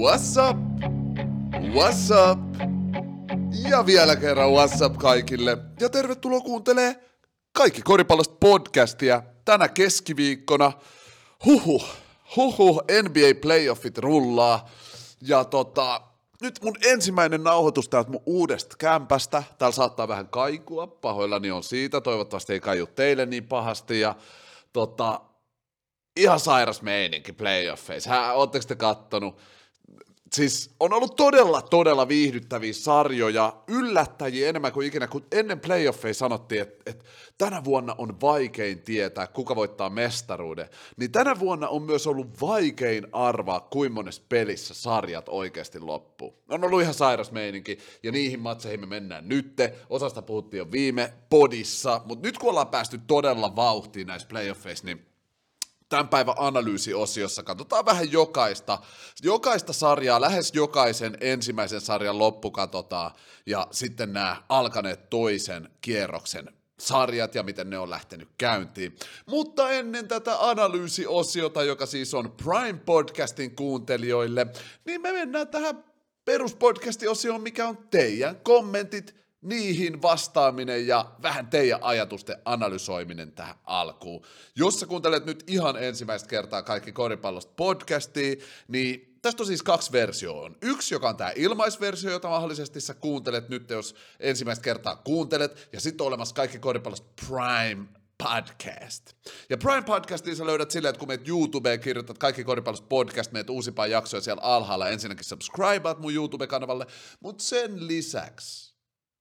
What's up? What's up? Ja vielä kerran what's up kaikille. Ja tervetuloa kuuntelee Kaikki koripallosta podcastia tänä keskiviikkona. Huhu, huhu, NBA playoffit rullaa. Ja tota, nyt mun ensimmäinen nauhoitus täältä mun uudesta kämpästä. Täällä saattaa vähän kaikua, pahoillani on siitä. Toivottavasti ei kaiju teille niin pahasti. Ja tota, ihan sairas meininki playoffeissa. Oletteko te kattonut? Siis on ollut todella, todella viihdyttäviä sarjoja, yllättäjiä enemmän kuin ikinä, kun ennen playoffeja sanottiin, että, että tänä vuonna on vaikein tietää, kuka voittaa mestaruuden, niin tänä vuonna on myös ollut vaikein arvaa, kuinka monessa pelissä sarjat oikeasti loppuu. On ollut ihan sairas meininki, ja niihin matseihin me mennään nytte, osasta puhuttiin jo viime podissa, mutta nyt kun ollaan päästy todella vauhtiin näissä playoffeissa, niin tämän päivän analyysiosiossa katsotaan vähän jokaista, jokaista sarjaa, lähes jokaisen ensimmäisen sarjan loppu katsotaan, ja sitten nämä alkaneet toisen kierroksen sarjat ja miten ne on lähtenyt käyntiin. Mutta ennen tätä analyysiosiota, joka siis on Prime Podcastin kuuntelijoille, niin me mennään tähän peruspodcastin osioon, mikä on teidän kommentit, niihin vastaaminen ja vähän teidän ajatusten analysoiminen tähän alkuun. Jos sä kuuntelet nyt ihan ensimmäistä kertaa kaikki koripallosta podcastia, niin tästä on siis kaksi versioa. Yksi, joka on tämä ilmaisversio, jota mahdollisesti sä kuuntelet nyt, jos ensimmäistä kertaa kuuntelet, ja sitten on olemassa kaikki koripallosta Prime podcast. Ja Prime Podcastin sä löydät silleen, että kun meet YouTubeen kirjoitat kaikki koripallosta podcast, meet uusimpaa jaksoja siellä alhaalla, ensinnäkin subscribeat mun YouTube-kanavalle, mutta sen lisäksi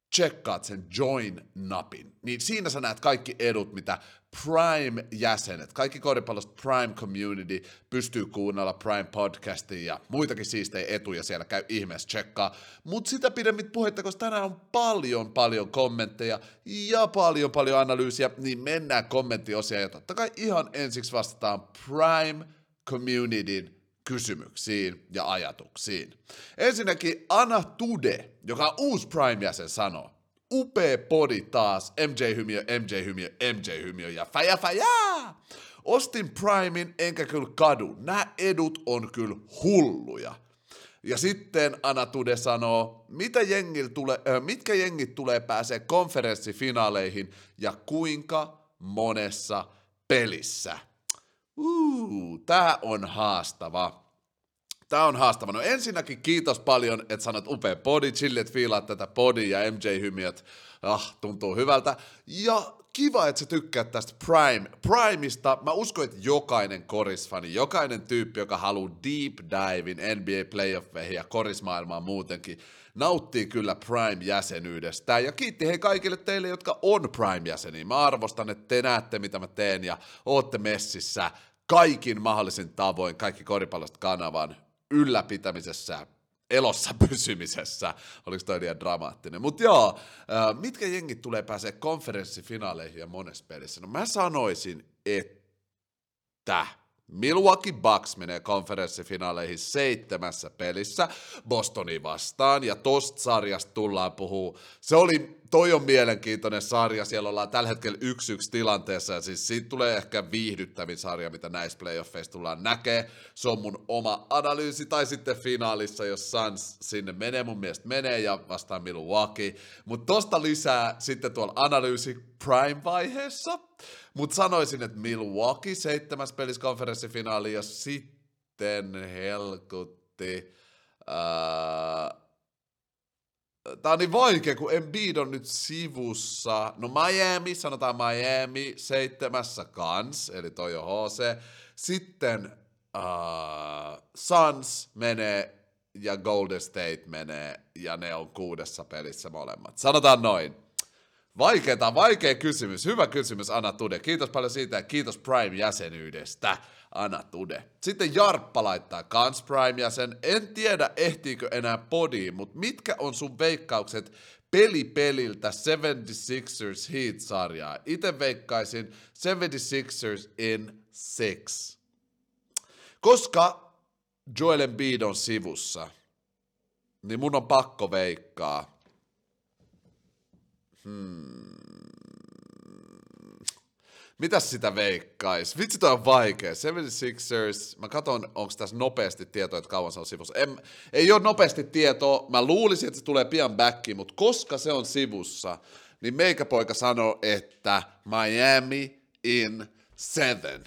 tsekkaat sen join-napin, niin siinä sä näet kaikki edut, mitä Prime-jäsenet, kaikki koripallosta Prime Community pystyy kuunnella Prime podcastin ja muitakin siistejä etuja siellä, käy ihmeessä tsekkaa. Mutta sitä pidemmit puhetta, koska tänään on paljon paljon kommentteja ja paljon paljon analyysiä, niin mennään kommenttiosia ja totta kai ihan ensiksi vastataan Prime Communityn kysymyksiin ja ajatuksiin. Ensinnäkin Ana Tude, joka on uusi Prime-jäsen, sanoo, upea podi taas, MJ-hymiö, MJ-hymiö, MJ-hymiö ja fäjä fäjää! Ostin Primein enkä kyllä kadu, nämä edut on kyllä hulluja. Ja sitten Ana Tude sanoo, mitä jengil tule, äh, mitkä jengit tulee pääsee konferenssifinaaleihin ja kuinka monessa pelissä. Uh, tää on haastava. Tää on haastava. No ensinnäkin kiitos paljon, että sanot upea podi, chilli, että fiilaat tätä podi ja MJ-hymiöt. Ah, tuntuu hyvältä. Ja kiva, että sä tykkäät tästä Prime. Primeista mä uskon, että jokainen korisfani, jokainen tyyppi, joka haluaa deep divein NBA playoffeihin ja korismaailmaan muutenkin, nauttii kyllä Prime-jäsenyydestä. Ja kiitti hei kaikille teille, jotka on Prime-jäseniä. Mä arvostan, että te näette, mitä mä teen ja ootte messissä kaikin mahdollisin tavoin, kaikki koripallosta kanavan ylläpitämisessä, elossa pysymisessä. Oliko toi liian dramaattinen? Mutta joo, mitkä jengit tulee pääsee konferenssifinaaleihin ja monessa pelissä? No mä sanoisin, että Milwaukee Bucks menee konferenssifinaaleihin seitsemässä pelissä Bostoni vastaan, ja tosta sarjasta tullaan puhuu. Se oli, toi on mielenkiintoinen sarja, siellä ollaan tällä hetkellä yksi yksi tilanteessa, ja siis siitä tulee ehkä viihdyttävin sarja, mitä näissä playoffeissa tullaan näkee. Se on mun oma analyysi, tai sitten finaalissa, jos Suns sinne menee, mun mielestä menee, ja vastaan Milwaukee. Mutta tosta lisää sitten tuolla analyysi Prime-vaiheessa, mutta sanoisin, että Milwaukee seitsemäs pelissä konferenssifinaali ja sitten helkutti. Tämä on niin vaikea, kun Embiid on nyt sivussa. No Miami, sanotaan Miami, seitsemässä kans, eli toi on HC. Sitten uh, Suns menee ja Golden State menee, ja ne on kuudessa pelissä molemmat. Sanotaan noin. Vaikeeta, vaikea kysymys. Hyvä kysymys, Anna Tude. Kiitos paljon siitä ja kiitos Prime-jäsenyydestä, Anna Tude. Sitten Jarppa laittaa kans Prime-jäsen. En tiedä, ehtiikö enää podiin, mutta mitkä on sun veikkaukset peli peliltä 76ers Heat-sarjaa? Itse veikkaisin 76ers in 6. Koska Joel Embiid on sivussa, niin mun on pakko veikkaa – Hmm. Mitäs sitä veikkais? Vitsi toi on vaikea. 76ers, mä katson, onko tässä nopeasti tietoa, että kauan se on sivussa. En, ei ole nopeasti tietoa, mä luulisin, että se tulee pian backiin, mutta koska se on sivussa, niin meikäpoika sanoo, että Miami in seven.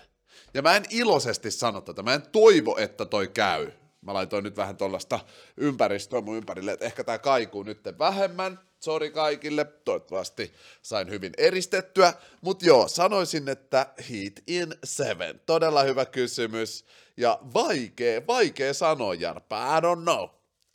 Ja mä en iloisesti sano tätä, mä en toivo, että toi käy. Mä laitoin nyt vähän tuollaista ympäristöä mun ympärille, että ehkä tää kaikuu nyt vähemmän. Sori kaikille, toivottavasti sain hyvin eristettyä. Mutta joo, sanoisin, että Heat in seven. Todella hyvä kysymys. Ja vaikea, vaikea sanoa, Jarppa. I don't know.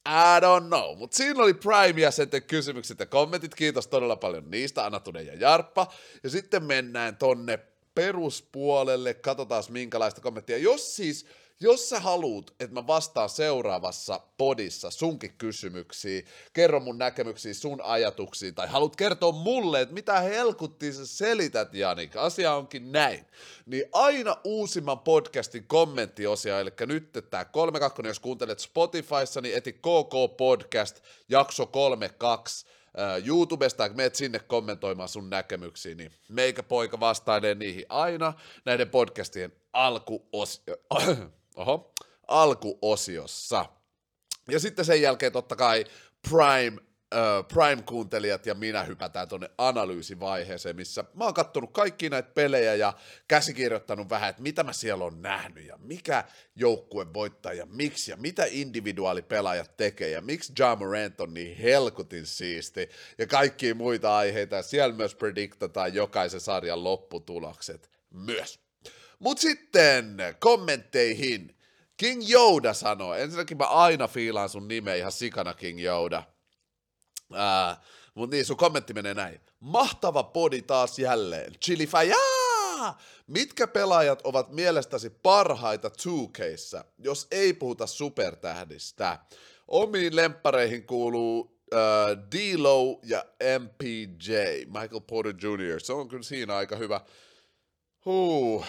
I don't know. Mutta siinä oli Prime ja sitten kysymykset ja kommentit. Kiitos todella paljon niistä, Anatunen ja Jarppa. Ja sitten mennään tonne peruspuolelle. Katsotaan minkälaista kommenttia. Jos siis jos sä haluut, että mä vastaan seuraavassa podissa sunkin kysymyksiin, kerro mun näkemyksiä, sun ajatuksiin, tai haluat kertoa mulle, että mitä helkuttiin sä selität, Janik, asia onkin näin, niin aina uusimman podcastin kommenttiosia, eli nyt tämä 32, jos kuuntelet Spotifyssa, niin eti KK Podcast, jakso 32, YouTubesta, meet sinne kommentoimaan sun näkemyksiä, niin meikä poika vastailee niihin aina näiden podcastien alkuosio oho, alkuosiossa. Ja sitten sen jälkeen totta kai Prime, äh, Prime-kuuntelijat ja minä hypätään tuonne analyysivaiheeseen, missä mä oon kattonut kaikki näitä pelejä ja käsikirjoittanut vähän, että mitä mä siellä on nähnyt ja mikä joukkue voittaa ja miksi ja mitä individuaalipelaajat tekee ja miksi Ja Morant on niin helkutin siisti ja kaikkia muita aiheita ja siellä myös prediktataan jokaisen sarjan lopputulokset myös. Mutta sitten kommentteihin. King Yoda sanoo, ensinnäkin mä aina fiilaan sun nimeä ihan sikana King Yoda. Ää, mut niin, sun kommentti menee näin. Mahtava podi taas jälleen. Chili! Mitkä pelaajat ovat mielestäsi parhaita 2Kissa, jos ei puhuta supertähdistä? Omiin lemppareihin kuuluu uh, D-Lo ja MPJ, Michael Porter Jr. Se on kyllä siinä aika hyvä Huu,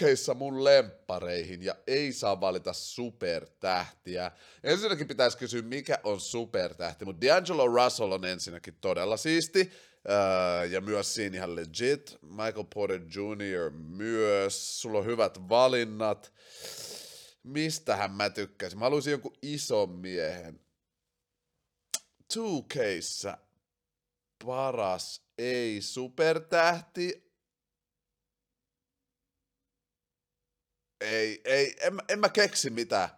2 mun lemppareihin ja ei saa valita supertähtiä. Ensinnäkin pitäisi kysyä, mikä on supertähti, mutta D'Angelo Russell on ensinnäkin todella siisti. Öö, ja myös siinä ihan legit. Michael Porter Jr. myös. Sulla on hyvät valinnat. Mistähän mä tykkäisin? Mä haluaisin jonkun ison miehen. 2 paras ei supertähti Ei, ei, en, en mä keksi mitään.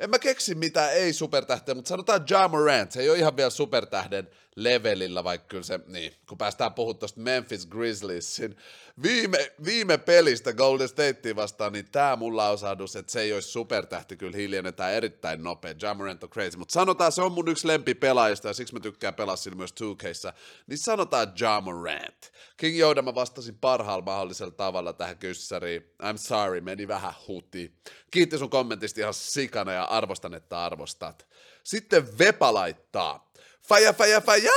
En mä keksi mitään ei supertähteä, mutta sanotaan Ja Morant, se ei ole ihan vielä supertähden levelillä, vaikka kyllä se, niin, kun päästään puhumaan tuosta Memphis Grizzliesin viime, viime pelistä Golden Statea vastaan, niin tämä mun lausahdus, että se ei olisi supertähti, kyllä hiljennetään erittäin nopea. Jamarant on crazy, mutta sanotaan, se on mun yksi lempipelaajista, ja siksi mä tykkään pelaa sillä myös 2 niin sanotaan Jamarant. King Yoda mä vastasin parhaalla mahdollisella tavalla tähän kyssäriin. I'm sorry, meni vähän huti. Kiitti sun kommentista ihan sikana ja arvostan, että arvostat. Sitten Vepa laittaa. Faja, faja, faja,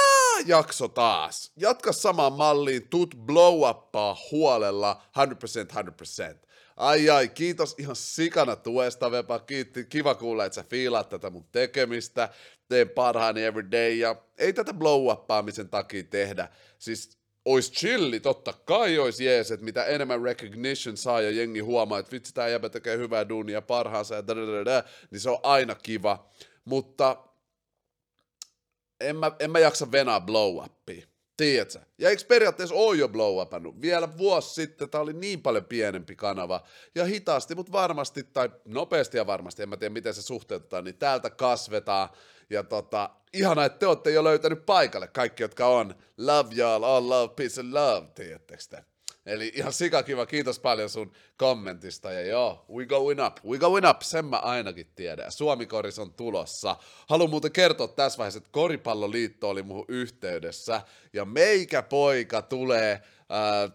jakso taas. Jatka samaan malliin, tut blow uppaa huolella 100%, 100%. Ai ai, kiitos ihan sikana tuesta, Vepa. Kiitti, kiva kuulla, että sä fiilaat tätä mun tekemistä. Teen parhaani every day ja ei tätä blow uppaamisen takia tehdä. Siis ois chilli, totta kai ois jees, että mitä enemmän recognition saa ja jengi huomaa, että vitsi tää jäbä tekee hyvää duunia parhaansa ja da, niin se on aina kiva. Mutta en mä, en mä jaksa venaa blow upia. Tiedätkö? Ja eikö periaatteessa ole jo blow upannut? Vielä vuosi sitten tämä oli niin paljon pienempi kanava. Ja hitaasti, mutta varmasti, tai nopeasti ja varmasti, en mä tiedä miten se suhteutetaan, niin täältä kasvetaan. Ja tota, ihana, että te olette jo löytänyt paikalle, kaikki jotka on. Love y'all, all love, peace and love, tiedättekö te? Eli ihan sikakiva, kiitos paljon sun kommentista. Ja joo, we going up, we going up, sen mä ainakin tiedän. Suomikoris on tulossa. Haluan muuten kertoa tässä vaiheessa, että Koripalloliitto oli muuhun yhteydessä. Ja meikä poika tulee äh,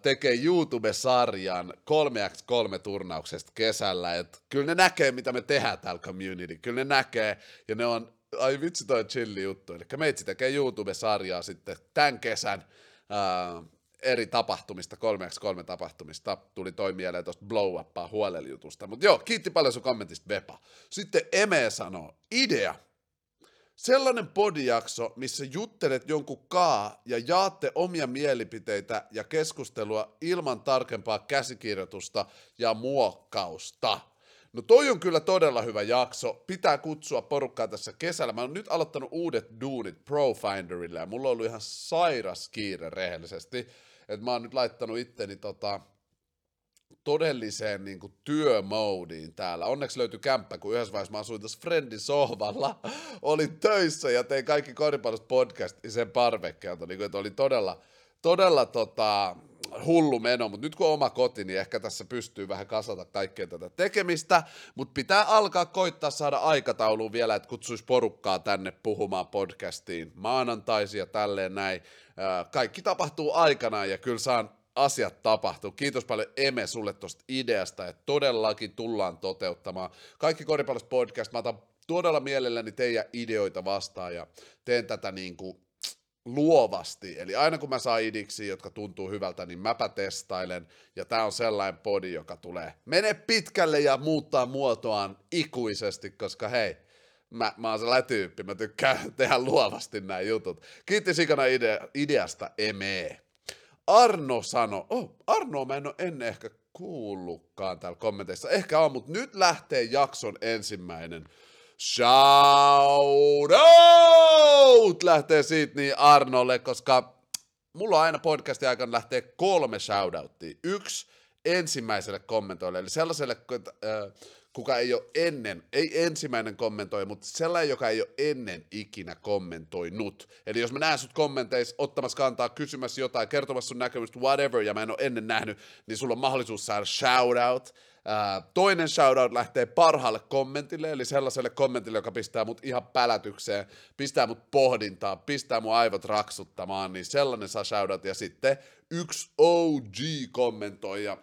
tekee YouTube-sarjan 3x3-turnauksesta kesällä. Et kyllä ne näkee, mitä me tehdään täällä community. Kyllä ne näkee, ja ne on, ai vitsi toi chilli juttu. Eli meitsi tekee YouTube-sarjaa sitten tämän kesän. Äh, eri tapahtumista, kolmeksi kolme tapahtumista, tuli toi mieleen tuosta blow uppaa huoleljutusta. Mutta joo, kiitti paljon sun kommentista Vepa. Sitten Eme sanoo, idea. Sellainen podijakso, missä juttelet jonkun kaa ja jaatte omia mielipiteitä ja keskustelua ilman tarkempaa käsikirjoitusta ja muokkausta. No toi on kyllä todella hyvä jakso. Pitää kutsua porukkaa tässä kesällä. Mä oon nyt aloittanut uudet duunit Profinderille ja mulla on ollut ihan sairas kiire rehellisesti. Että mä oon nyt laittanut itteni tota, todelliseen niin kuin, työmoodiin täällä. Onneksi löytyi kämppä, kun yhdessä vaiheessa mä asuin tuossa Friendin sohvalla, olin töissä ja tein kaikki koripallosta podcastin sen parvekkeelta, niin kuin, että oli todella, todella tota, hullu meno, mutta nyt kun on oma koti, niin ehkä tässä pystyy vähän kasata kaikkea tätä tekemistä, mutta pitää alkaa koittaa saada aikatauluun vielä, että kutsuisi porukkaa tänne puhumaan podcastiin maanantaisia ja tälleen näin. Kaikki tapahtuu aikanaan ja kyllä saan asiat tapahtuu. Kiitos paljon Eme sulle tuosta ideasta, että todellakin tullaan toteuttamaan. Kaikki Koripallossa podcast, mä otan todella mielelläni teidän ideoita vastaan ja teen tätä niin kuin luovasti. Eli aina kun mä saan idiksi, jotka tuntuu hyvältä, niin mäpä testailen. Ja tää on sellainen podi, joka tulee mene pitkälle ja muuttaa muotoaan ikuisesti, koska hei, mä, mä oon sellainen tyyppi, mä tykkään tehdä luovasti nämä jutut. Kiitti sikana idea, ideasta, Eme. Arno sano, oh, Arno mä en ole ennen ehkä kuullutkaan täällä kommenteissa. Ehkä on, mutta nyt lähtee jakson ensimmäinen shout out lähtee siitä niin Arnolle, koska mulla on aina podcastin aikana lähtee kolme shoutouttia. Yksi ensimmäiselle kommentoille, eli sellaiselle, kuka ei ole ennen, ei ensimmäinen kommentoi, mutta sellainen, joka ei ole ennen ikinä kommentoinut. Eli jos mä näen sut kommenteissa ottamassa kantaa, kysymässä jotain, kertomassa sun näkemystä, whatever, ja mä en ole ennen nähnyt, niin sulla on mahdollisuus saada shoutout. Uh, toinen shoutout lähtee parhaalle kommentille, eli sellaiselle kommentille, joka pistää mut ihan pälätykseen, pistää mut pohdintaan, pistää mun aivot raksuttamaan, niin sellainen saa shoutout. Ja sitten yksi OG-kommentoija,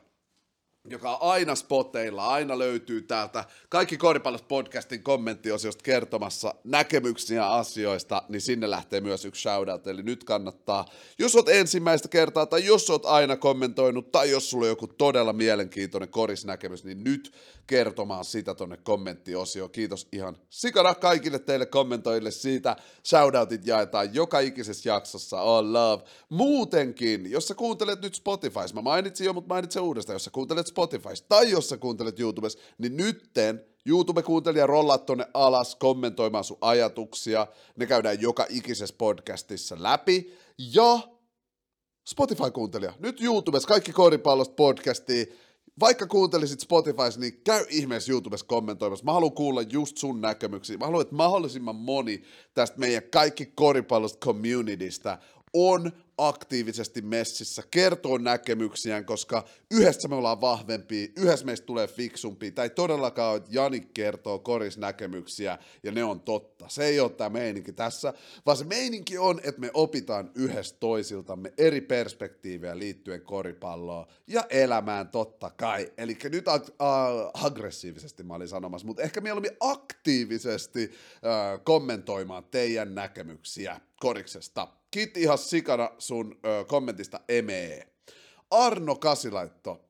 joka on aina spoteilla, aina löytyy täältä kaikki Koripallos podcastin kommenttiosiosta kertomassa näkemyksiä asioista, niin sinne lähtee myös yksi shoutout, eli nyt kannattaa, jos oot ensimmäistä kertaa, tai jos oot aina kommentoinut, tai jos sulla on joku todella mielenkiintoinen korisnäkemys, niin nyt kertomaan sitä tonne kommenttiosioon. Kiitos ihan sikana kaikille teille kommentoille siitä. Shoutoutit jaetaan joka ikisessä jaksossa. All love. Muutenkin, jos sä kuuntelet nyt Spotifys, mä mainitsin jo, mutta mainitsen uudestaan, jos sä kuuntelet Spotifys tai jos sä kuuntelet YouTubessa, niin nytten YouTube-kuuntelija rollaa tonne alas kommentoimaan sun ajatuksia. Ne käydään joka ikisessä podcastissa läpi. Ja Spotify-kuuntelija, nyt YouTubessa kaikki koodipallosta podcastia, vaikka kuuntelisit Spotifys, niin käy ihmeessä YouTubessa kommentoimassa. Mä haluan kuulla just sun näkemyksiä. Mä haluan, että mahdollisimman moni tästä meidän kaikki koripallosta communitystä on aktiivisesti messissä, kertoo näkemyksiään, koska yhdessä me ollaan vahvempia, yhdessä meistä tulee fiksumpia, tai todellakaan, että Jani kertoo koris näkemyksiä, ja ne on totta. Se ei ole tämä meininki tässä, vaan se meininki on, että me opitaan yhdessä toisiltamme eri perspektiivejä liittyen koripalloon ja elämään totta kai. Eli nyt ag- äh, aggressiivisesti mä olin sanomassa, mutta ehkä mieluummin aktiivisesti äh, kommentoimaan teidän näkemyksiä koriksesta. Kiitti ihan sikana sun ö, kommentista emee. Arno Kasilaitto.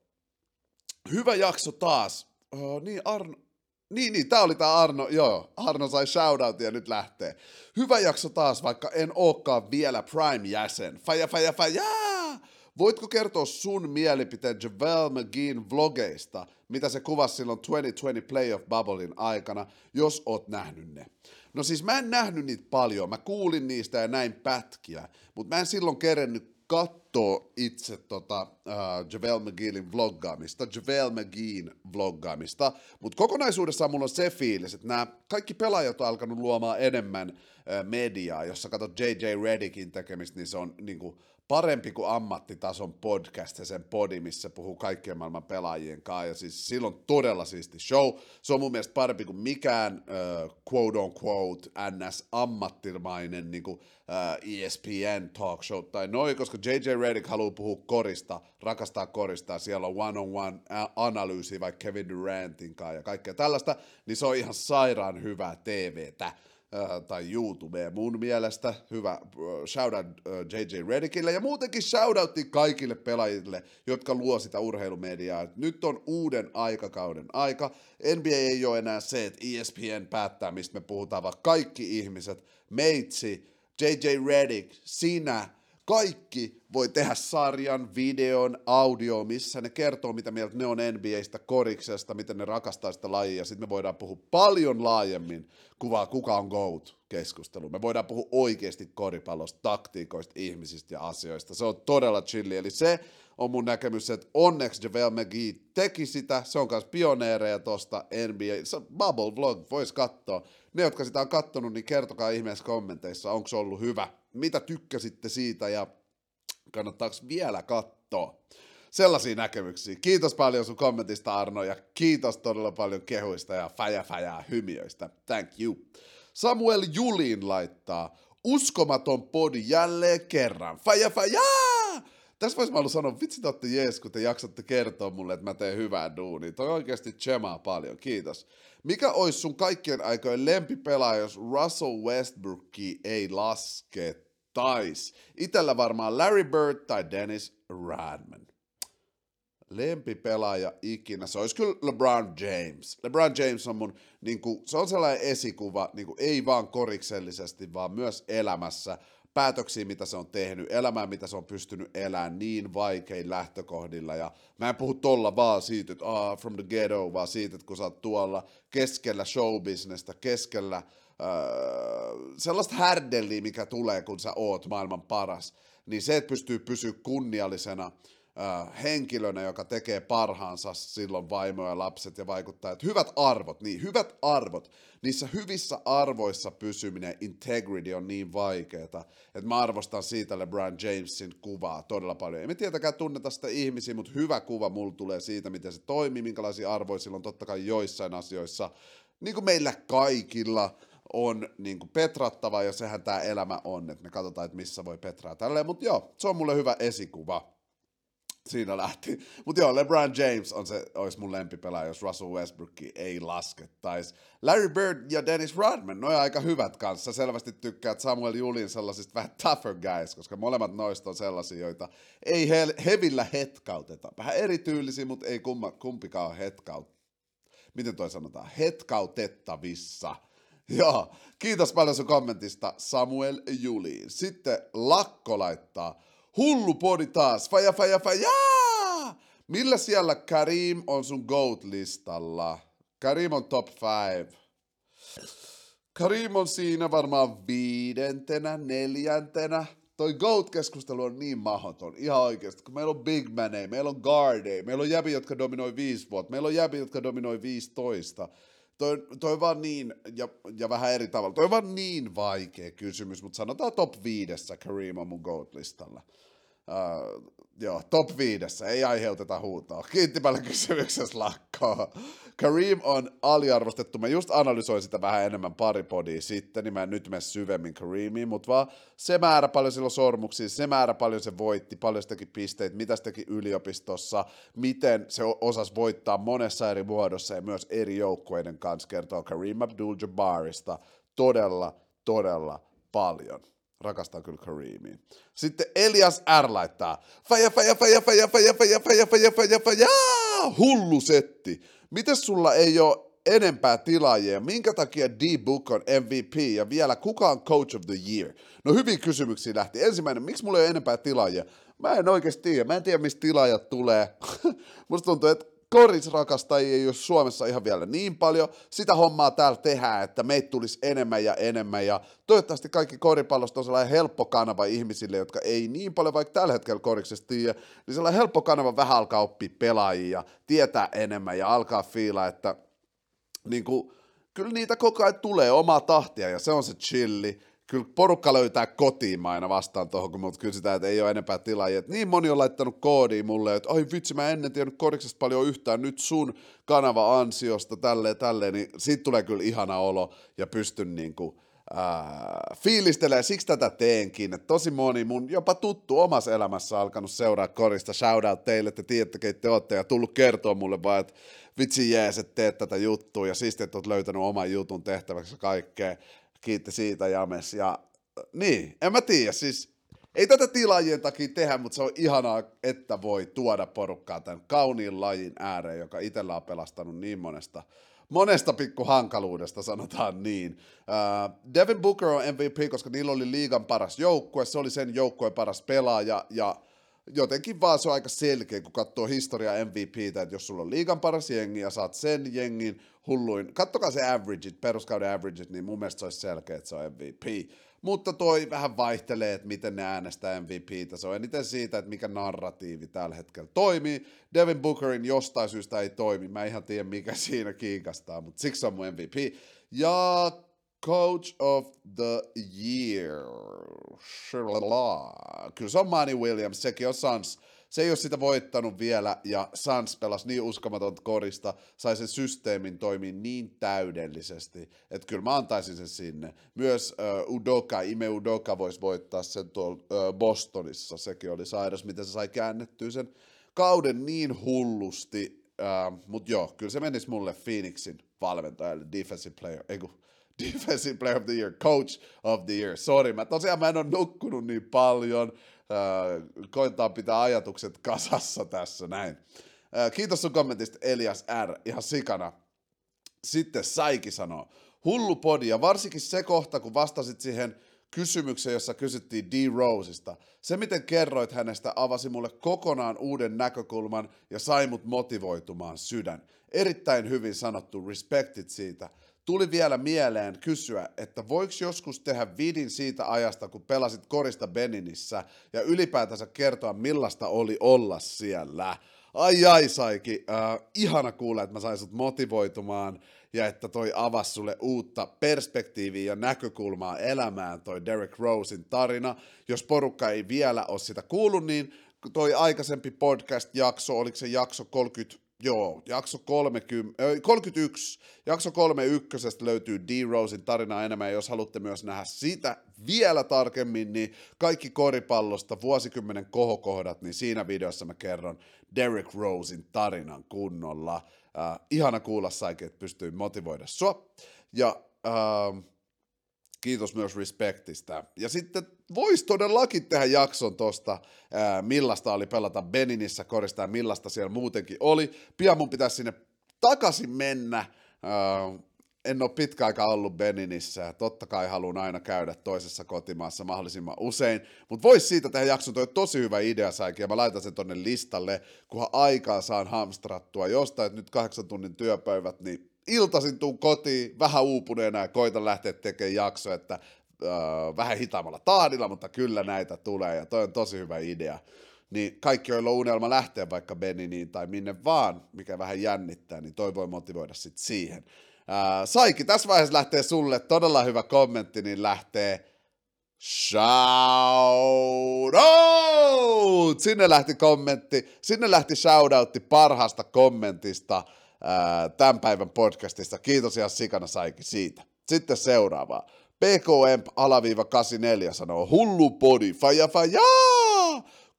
Hyvä jakso taas. Ö, niin Arno, niin, niin, tää oli tää Arno, joo, Arno sai shoutoutin ja nyt lähtee. Hyvä jakso taas, vaikka en ookaan vielä Prime-jäsen. Faja, faja, faja! Voitko kertoa sun mielipiteen Javel McGeein vlogeista, mitä se kuvasi silloin 2020 Playoff Bubblein aikana, jos oot nähnyt ne? No siis mä en nähnyt niitä paljon, mä kuulin niistä ja näin pätkiä, mutta mä en silloin kerennyt katsoa itse tota, uh, Javel McGeein vloggaamista, Javel McGeein vloggaamista, mutta kokonaisuudessaan mulla on se fiilis, että nämä kaikki pelaajat on alkanut luomaan enemmän mediaa, jossa katsot J.J. Redickin tekemistä, niin se on niin kuin, parempi kuin ammattitason podcast ja sen podi, missä puhuu kaikkien maailman pelaajien kanssa. Ja siis silloin todella siisti show. Se on mun mielestä parempi kuin mikään uh, quote on quote ns. ammattimainen niin kuin, uh, ESPN talk show tai noin, koska JJ Redick haluaa puhua korista, rakastaa korista, ja siellä on one-on-one analyysi vaikka Kevin Durantin kanssa ja kaikkea tällaista, niin se on ihan sairaan hyvää TVtä. Tai YouTube mun mielestä. Hyvä shoutout JJ Redickille ja muutenkin shoutoutti kaikille pelaajille, jotka luo sitä urheilumediaa. Nyt on uuden aikakauden aika. NBA ei ole enää se, että ESPN päättää, mistä me puhutaan, vaan kaikki ihmiset, meitsi, JJ Redick, sinä, kaikki voi tehdä sarjan, videon, audio, missä ne kertoo, mitä mieltä ne on NBAstä, koriksesta, miten ne rakastaa sitä lajia. Sitten me voidaan puhua paljon laajemmin kuvaa, kuka on GOAT keskustelu. Me voidaan puhua oikeasti koripallosta, taktiikoista, ihmisistä ja asioista. Se on todella chilli. Eli se on mun näkemys, että onneksi Javel McGee teki sitä. Se on myös pioneereja tuosta NBA. Se Bubble Vlog, voisi katsoa. Ne, jotka sitä on kattonut, niin kertokaa ihmeessä kommenteissa, onko se ollut hyvä. Mitä tykkäsitte siitä ja kannattaako vielä katsoa? Sellaisia näkemyksiä. Kiitos paljon sun kommentista Arno ja kiitos todella paljon kehuista ja fäjä fäjää hymiöistä. Thank you. Samuel Julin laittaa, uskomaton podi jälleen kerran. Fäjä fäjää! Tässä voisi mä sanoa, vitsi te jees, kun te jaksatte kertoa mulle, että mä teen hyvää duunia. Toi oikeasti tsemaa paljon, kiitos. Mikä olisi sun kaikkien aikojen lempipelaaja, jos Russell Westbrooki ei laskettaisi? Itellä varmaan Larry Bird tai Dennis Radman lempipelaaja ikinä, se olisi kyllä LeBron James. LeBron James on mun, niin kuin, se on sellainen esikuva, niin kuin, ei vaan koriksellisesti, vaan myös elämässä, päätöksiä, mitä se on tehnyt, elämää, mitä se on pystynyt elämään niin vaikein lähtökohdilla. Ja mä en puhu tolla vaan siitä, että ah, from the ghetto, vaan siitä, että kun sä oot tuolla keskellä showbusinessta, keskellä äh, sellaista härdelliä, mikä tulee, kun sä oot maailman paras, niin se, että pystyy pysyä kunniallisena, henkilönä, joka tekee parhaansa silloin vaimo ja lapset ja vaikuttaa. Että hyvät arvot, niin hyvät arvot, niissä hyvissä arvoissa pysyminen, integrity on niin vaikeaa, että mä arvostan siitä LeBron Jamesin kuvaa todella paljon. Ei me tietenkään tunneta sitä ihmisiä, mutta hyvä kuva mulla tulee siitä, miten se toimii, minkälaisia arvoja sillä on totta kai joissain asioissa, niin kuin meillä kaikilla, on niin kuin petrattava, ja sehän tämä elämä on, että me katsotaan, että missä voi petraa tälleen, mutta joo, se on mulle hyvä esikuva siinä lähti. Mutta joo, LeBron James on se, olisi mun lempipelaaja, jos Russell Westbrook ei laskettaisi. Larry Bird ja Dennis Rodman, noin aika hyvät kanssa. Selvästi tykkäät Samuel Julin sellaisista vähän tougher guys, koska molemmat noista on sellaisia, joita ei he, hevillä hetkauteta. Vähän erityylisiä, mutta ei kumma, kumpikaan hetkaut. Miten toi sanotaan? Hetkautettavissa. Joo, kiitos paljon sun kommentista Samuel Juliin. Sitten Lakko laittaa, Hullu podi taas. Faja, faja, faja! Millä siellä Karim on sun GOAT-listalla? Karim on top 5. Karim on siinä varmaan viidentenä, neljäntenä. Toi GOAT-keskustelu on niin mahdoton, ihan oikeasti, kun meillä on big manei, meillä on guardei, meillä on jäbi, jotka dominoi viisi vuotta, meillä on jäbi, jotka dominoi 15. Toi, toi vaan niin, ja, ja vähän eri tavalla, toi vaan niin vaikea kysymys, mutta sanotaan top viidessä Kareem on mun GOAT-listalla. Uh, joo, top viidessä, ei aiheuteta huutoa. Kiitti paljon kysymyksessä lakkoa. Kareem on aliarvostettu. Mä just analysoin sitä vähän enemmän pari podia sitten, niin mä en nyt mene syvemmin Kareemiin, mutta vaan se määrä paljon silloin sormuksia, se määrä paljon se voitti, paljon se teki pisteitä, mitä se teki yliopistossa, miten se osasi voittaa monessa eri muodossa ja myös eri joukkueiden kanssa kertoo Kareem Abdul-Jabbarista todella, todella paljon rakastaa kyllä Kareemia. Sitten Elias R. laittaa, faja, faja, faja, faja, faja, faja, faja, faja, faja, faja, hullu setti. Mites sulla ei ole enempää tilaajia? Minkä takia D-Book on MVP ja vielä kuka on Coach of the Year? No hyviä kysymyksiä lähti. Ensimmäinen, miksi mulla ei ole enempää tilaajia? Mä en oikeasti tiedä. Mä en tiedä, mistä tilaajat tulee. Musta tuntuu, että korisrakastajia ei ole Suomessa ihan vielä niin paljon. Sitä hommaa täällä tehdään, että meitä tulisi enemmän ja enemmän. Ja toivottavasti kaikki koripallosta on sellainen helppo kanava ihmisille, jotka ei niin paljon vaikka tällä hetkellä koriksesta tiedä, niin sellainen helppo kanava vähän alkaa oppia pelaajia, tietää enemmän ja alkaa fiilaa, että niin kuin, kyllä niitä koko ajan tulee omaa tahtia ja se on se chilli kyllä porukka löytää kotiin aina vastaan tuohon, kun mut kysytään, että ei ole enempää tilaajia. niin moni on laittanut koodiin mulle, että ai vitsi, mä ennen tiennyt kodiksesta paljon yhtään, nyt sun kanava ansiosta, tälleen, tälleen, niin siitä tulee kyllä ihana olo ja pystyn niinku, ää, fiilistelee, siksi tätä teenkin. Et tosi moni mun jopa tuttu omassa elämässä alkanut seuraa korista. Shoutout teille, että tiedätte, keitä te olette, ja tullut kertoa mulle vaan, että vitsi jees, että teet tätä juttua, ja siistiä, että oot löytänyt oman jutun tehtäväksi kaikkea kiitti siitä James. Ja niin, en mä tiedä, siis ei tätä tilaajien takia tehdä, mutta se on ihanaa, että voi tuoda porukkaa tämän kauniin lajin ääreen, joka itsellä on pelastanut niin monesta, monesta pikku hankaluudesta, sanotaan niin. Uh, Devin Booker on MVP, koska niillä oli liigan paras joukkue, se oli sen joukkueen paras pelaaja, ja jotenkin vaan se on aika selkeä, kun katsoo historiaa MVPtä, että jos sulla on liigan paras jengi ja saat sen jengin hulluin, kattokaa se averageit, peruskauden averageit, niin mun mielestä se olisi selkeä, että se on MVP. Mutta toi vähän vaihtelee, että miten ne äänestää MVPtä. Se on eniten siitä, että mikä narratiivi tällä hetkellä toimii. Devin Bookerin jostain syystä ei toimi. Mä en ihan tiedä, mikä siinä kiikastaa, mutta siksi on mun MVP. Ja Coach of the Year. Kyllä se on Manny Williams, sekin on Suns se ei ole sitä voittanut vielä, ja Suns pelasi niin uskomatonta korista, sai sen systeemin toimii niin täydellisesti, että kyllä mä antaisin sen sinne. Myös uh, Udoka, Ime Udoka voisi voittaa sen tuolla uh, Bostonissa, sekin oli sairas, miten se sai käännettyä sen kauden niin hullusti, uh, mutta joo, kyllä se menisi mulle Phoenixin valmentajalle, defensive player, ei defensive player of the year, coach of the year. Sorry, mä tosiaan mä en ole nukkunut niin paljon, koittaa pitää ajatukset kasassa tässä näin. Kiitos sun kommentista Elias R. Ihan sikana. Sitten Saiki sanoo, hullu podi ja varsinkin se kohta, kun vastasit siihen kysymykseen, jossa kysyttiin D. Roseista. Se, miten kerroit hänestä, avasi mulle kokonaan uuden näkökulman ja sai mut motivoitumaan sydän. Erittäin hyvin sanottu, respektit siitä tuli vielä mieleen kysyä, että voiko joskus tehdä vidin siitä ajasta, kun pelasit korista Beninissä ja ylipäätänsä kertoa, millaista oli olla siellä. Ai ai Saiki, äh, ihana kuulla, että mä sain sut motivoitumaan ja että toi avasi sulle uutta perspektiiviä ja näkökulmaa elämään toi Derek Rosein tarina. Jos porukka ei vielä ole sitä kuullut, niin toi aikaisempi podcast-jakso, oliko se jakso 30 Joo, jakso 30, äh, 31, jakso 31 löytyy D. Rosein tarina enemmän, jos haluatte myös nähdä sitä vielä tarkemmin, niin kaikki koripallosta vuosikymmenen kohokohdat, niin siinä videossa mä kerron Derek Rosein tarinan kunnolla. Äh, ihana kuulla saikin, että pystyin motivoida sua. Ja äh, kiitos myös respektistä. Ja sitten voisi todellakin tehdä jakson tosta, ää, millaista oli pelata Beninissä korista ja millaista siellä muutenkin oli. Pian mun pitäisi sinne takaisin mennä. Ää, en ole pitkä aika ollut Beninissä. Totta kai haluan aina käydä toisessa kotimaassa mahdollisimman usein. Mutta voisi siitä tehdä jakson, toi tosi hyvä idea saikin, ja mä laitan sen tonne listalle, kunhan aikaa saan hamstrattua jostain, nyt kahdeksan tunnin työpäivät, niin iltaisin tuun kotiin vähän uupuneena ja koitan lähteä tekemään jakso, että äh, vähän hitaammalla tahdilla, mutta kyllä näitä tulee ja toi on tosi hyvä idea. Niin kaikki, joilla on unelma lähteä vaikka Beniniin tai minne vaan, mikä vähän jännittää, niin toi voi motivoida sitten siihen. Äh, Saiki, tässä vaiheessa lähtee sulle todella hyvä kommentti, niin lähtee Shout out! Sinne lähti kommentti, sinne lähti shoutoutti parhaasta kommentista tämän päivän podcastista. Kiitos ihan sikana saikin siitä. Sitten seuraavaa. PKM alaviiva 84 sanoo, hullu podi, faja faja!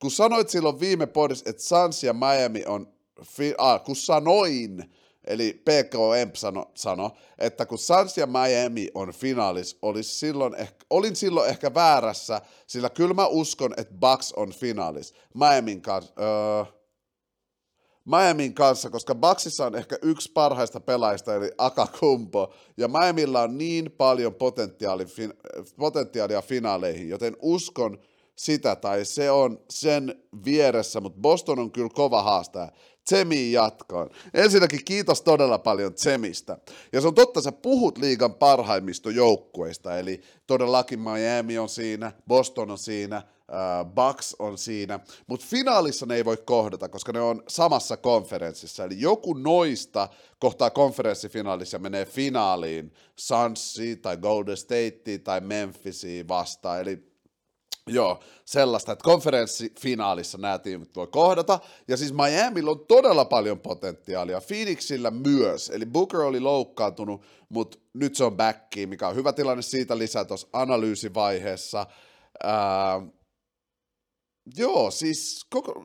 Kun sanoit silloin viime podissa, että Suns ja Miami on, fi- ah, kun sanoin, eli PKM sano, sano, että kun Suns ja Miami on finaalis, olisi silloin ehkä, olin silloin ehkä väärässä, sillä kyllä mä uskon, että Bucks on finaalis. Miamin kanssa, öö, Miamin kanssa, koska Bucksissa on ehkä yksi parhaista pelaajista, eli Akakumpo, ja Miamilla on niin paljon potentiaalia, potentiaalia finaaleihin, joten uskon sitä, tai se on sen vieressä, mutta Boston on kyllä kova haastaja. Tsemi jatkoon. Ensinnäkin kiitos todella paljon Tsemistä. Ja se on totta, sä puhut liigan parhaimmista joukkueista, eli todellakin Miami on siinä, Boston on siinä, uh, Bucks on siinä, mutta finaalissa ne ei voi kohdata, koska ne on samassa konferenssissa, eli joku noista kohtaa konferenssifinaalissa ja menee finaaliin Sunsi tai Golden State tai Memphisiin vastaan, eli Joo, sellaista, että konferenssifinaalissa nämä tiimit voi kohdata, ja siis Miamilla on todella paljon potentiaalia, Phoenixillä myös, eli Booker oli loukkaantunut, mutta nyt se on backiin, mikä on hyvä tilanne. Siitä lisää tuossa analyysivaiheessa, Ää, Joo, siis koko,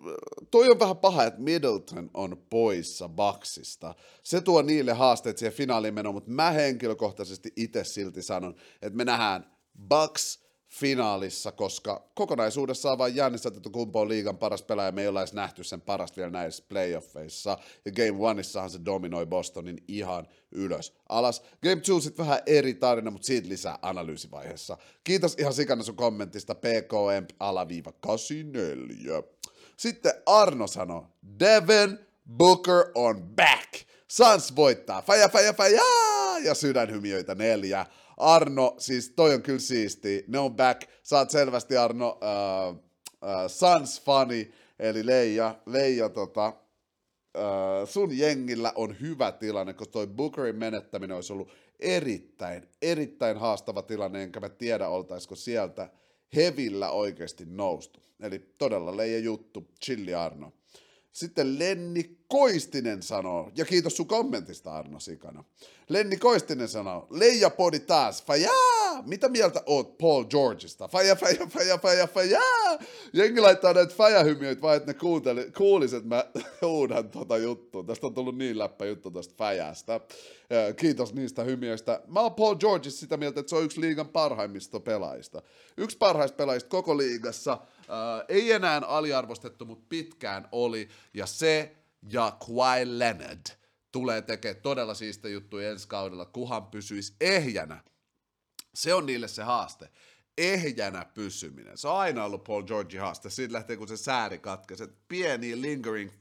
toi on vähän paha, että Middleton on poissa Bucksista. Se tuo niille haasteet siihen finaaliin menoon, mutta mä henkilökohtaisesti itse silti sanon, että me nähdään Bucks finaalissa, koska kokonaisuudessaan on vain jännissä, että kumpa on liigan paras pelaaja, me ei olla edes nähty sen parasta vielä näissä playoffeissa, ja Game Oneissahan se dominoi Bostonin ihan ylös alas. Game 2 sitten vähän eri tarina, mutta siitä lisää analyysivaiheessa. Kiitos ihan sikana sun kommentista, pkm alaviiva 84. Sitten Arno sanoi, Devin Booker on back. Sans voittaa, faja, faja, faja, ja sydänhymiöitä neljä. Arno, siis toi on kyllä siisti. Ne on back. Saat selvästi Arno uh, uh, Suns fani, eli Leija, Leija tota, uh, sun jengillä on hyvä tilanne, koska toi Bookerin menettäminen olisi ollut erittäin, erittäin haastava tilanne, enkä mä tiedä oltaisiko sieltä hevillä oikeasti noustu. Eli todella leija juttu, chilli Arno. Sitten Lenni Koistinen sanoo, ja kiitos sun kommentista Arno Sikana. Lenni Koistinen sanoo, Leija podi taas, fajaa! Mitä mieltä oot Paul Georgeista? Faja, faja, faja, faja, fajaa! Jengi laittaa näitä fajahymiöitä vaan, että ne kuunteli, kuulis, että mä huudan tota juttua. Tästä on tullut niin läppä juttu tästä fajasta. Kiitos niistä hymiöistä. Mä oon Paul Georgeista sitä mieltä, että se on yksi liigan parhaimmista pelaajista. Yksi parhaista pelaajista koko liigassa. Ei enää aliarvostettu, mutta pitkään oli. Ja se ja Kawhi Leonard tulee tekemään todella siistä juttuja ensi kaudella, kuhan pysyisi ehjänä. Se on niille se haaste. Ehjänä pysyminen. Se on aina ollut Paul George haaste. Siitä lähtee, kun se sääri katkaisi. Pieni lingering,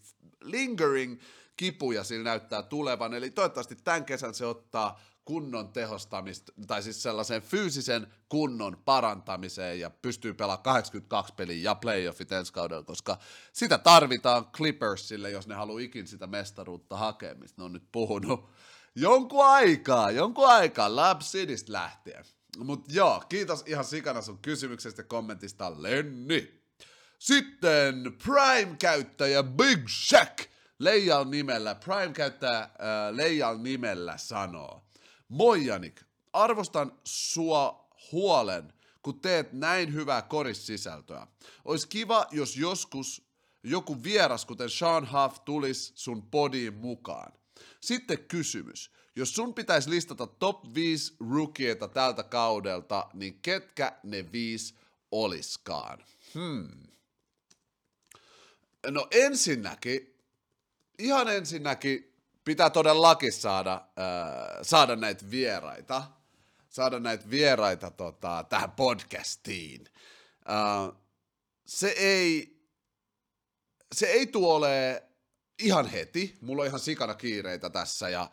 lingering kipuja sillä näyttää tulevan. Eli toivottavasti tämän kesän se ottaa kunnon tehostamista, tai siis sellaisen fyysisen kunnon parantamiseen ja pystyy pelaamaan 82 peliä ja playoffit ensi kaudella, koska sitä tarvitaan Clippersille, jos ne haluaa ikin sitä mestaruutta hakea, mistä ne on nyt puhunut jonkun aikaa, jonkun aikaa, Lab Citystä lähtien. Mutta joo, kiitos ihan sikana sun kysymyksestä ja kommentista, Lenni. Sitten Prime-käyttäjä Big Shack Leijal nimellä, Prime-käyttäjä äh, Leijal nimellä sanoo, Moi Janik, arvostan sua huolen, kun teet näin hyvää korissisältöä. Olisi kiva, jos joskus joku vieras, kuten Sean Huff, tulisi sun podiin mukaan. Sitten kysymys. Jos sun pitäisi listata top 5 rookieita tältä kaudelta, niin ketkä ne viisi oliskaan? Hmm. No ensinnäkin, ihan ensinnäkin pitää todellakin saada, äh, saada näitä vieraita, saada näitä vieraita tota, tähän podcastiin. Äh, se ei, se ei tuole ihan heti, mulla on ihan sikana kiireitä tässä ja äh,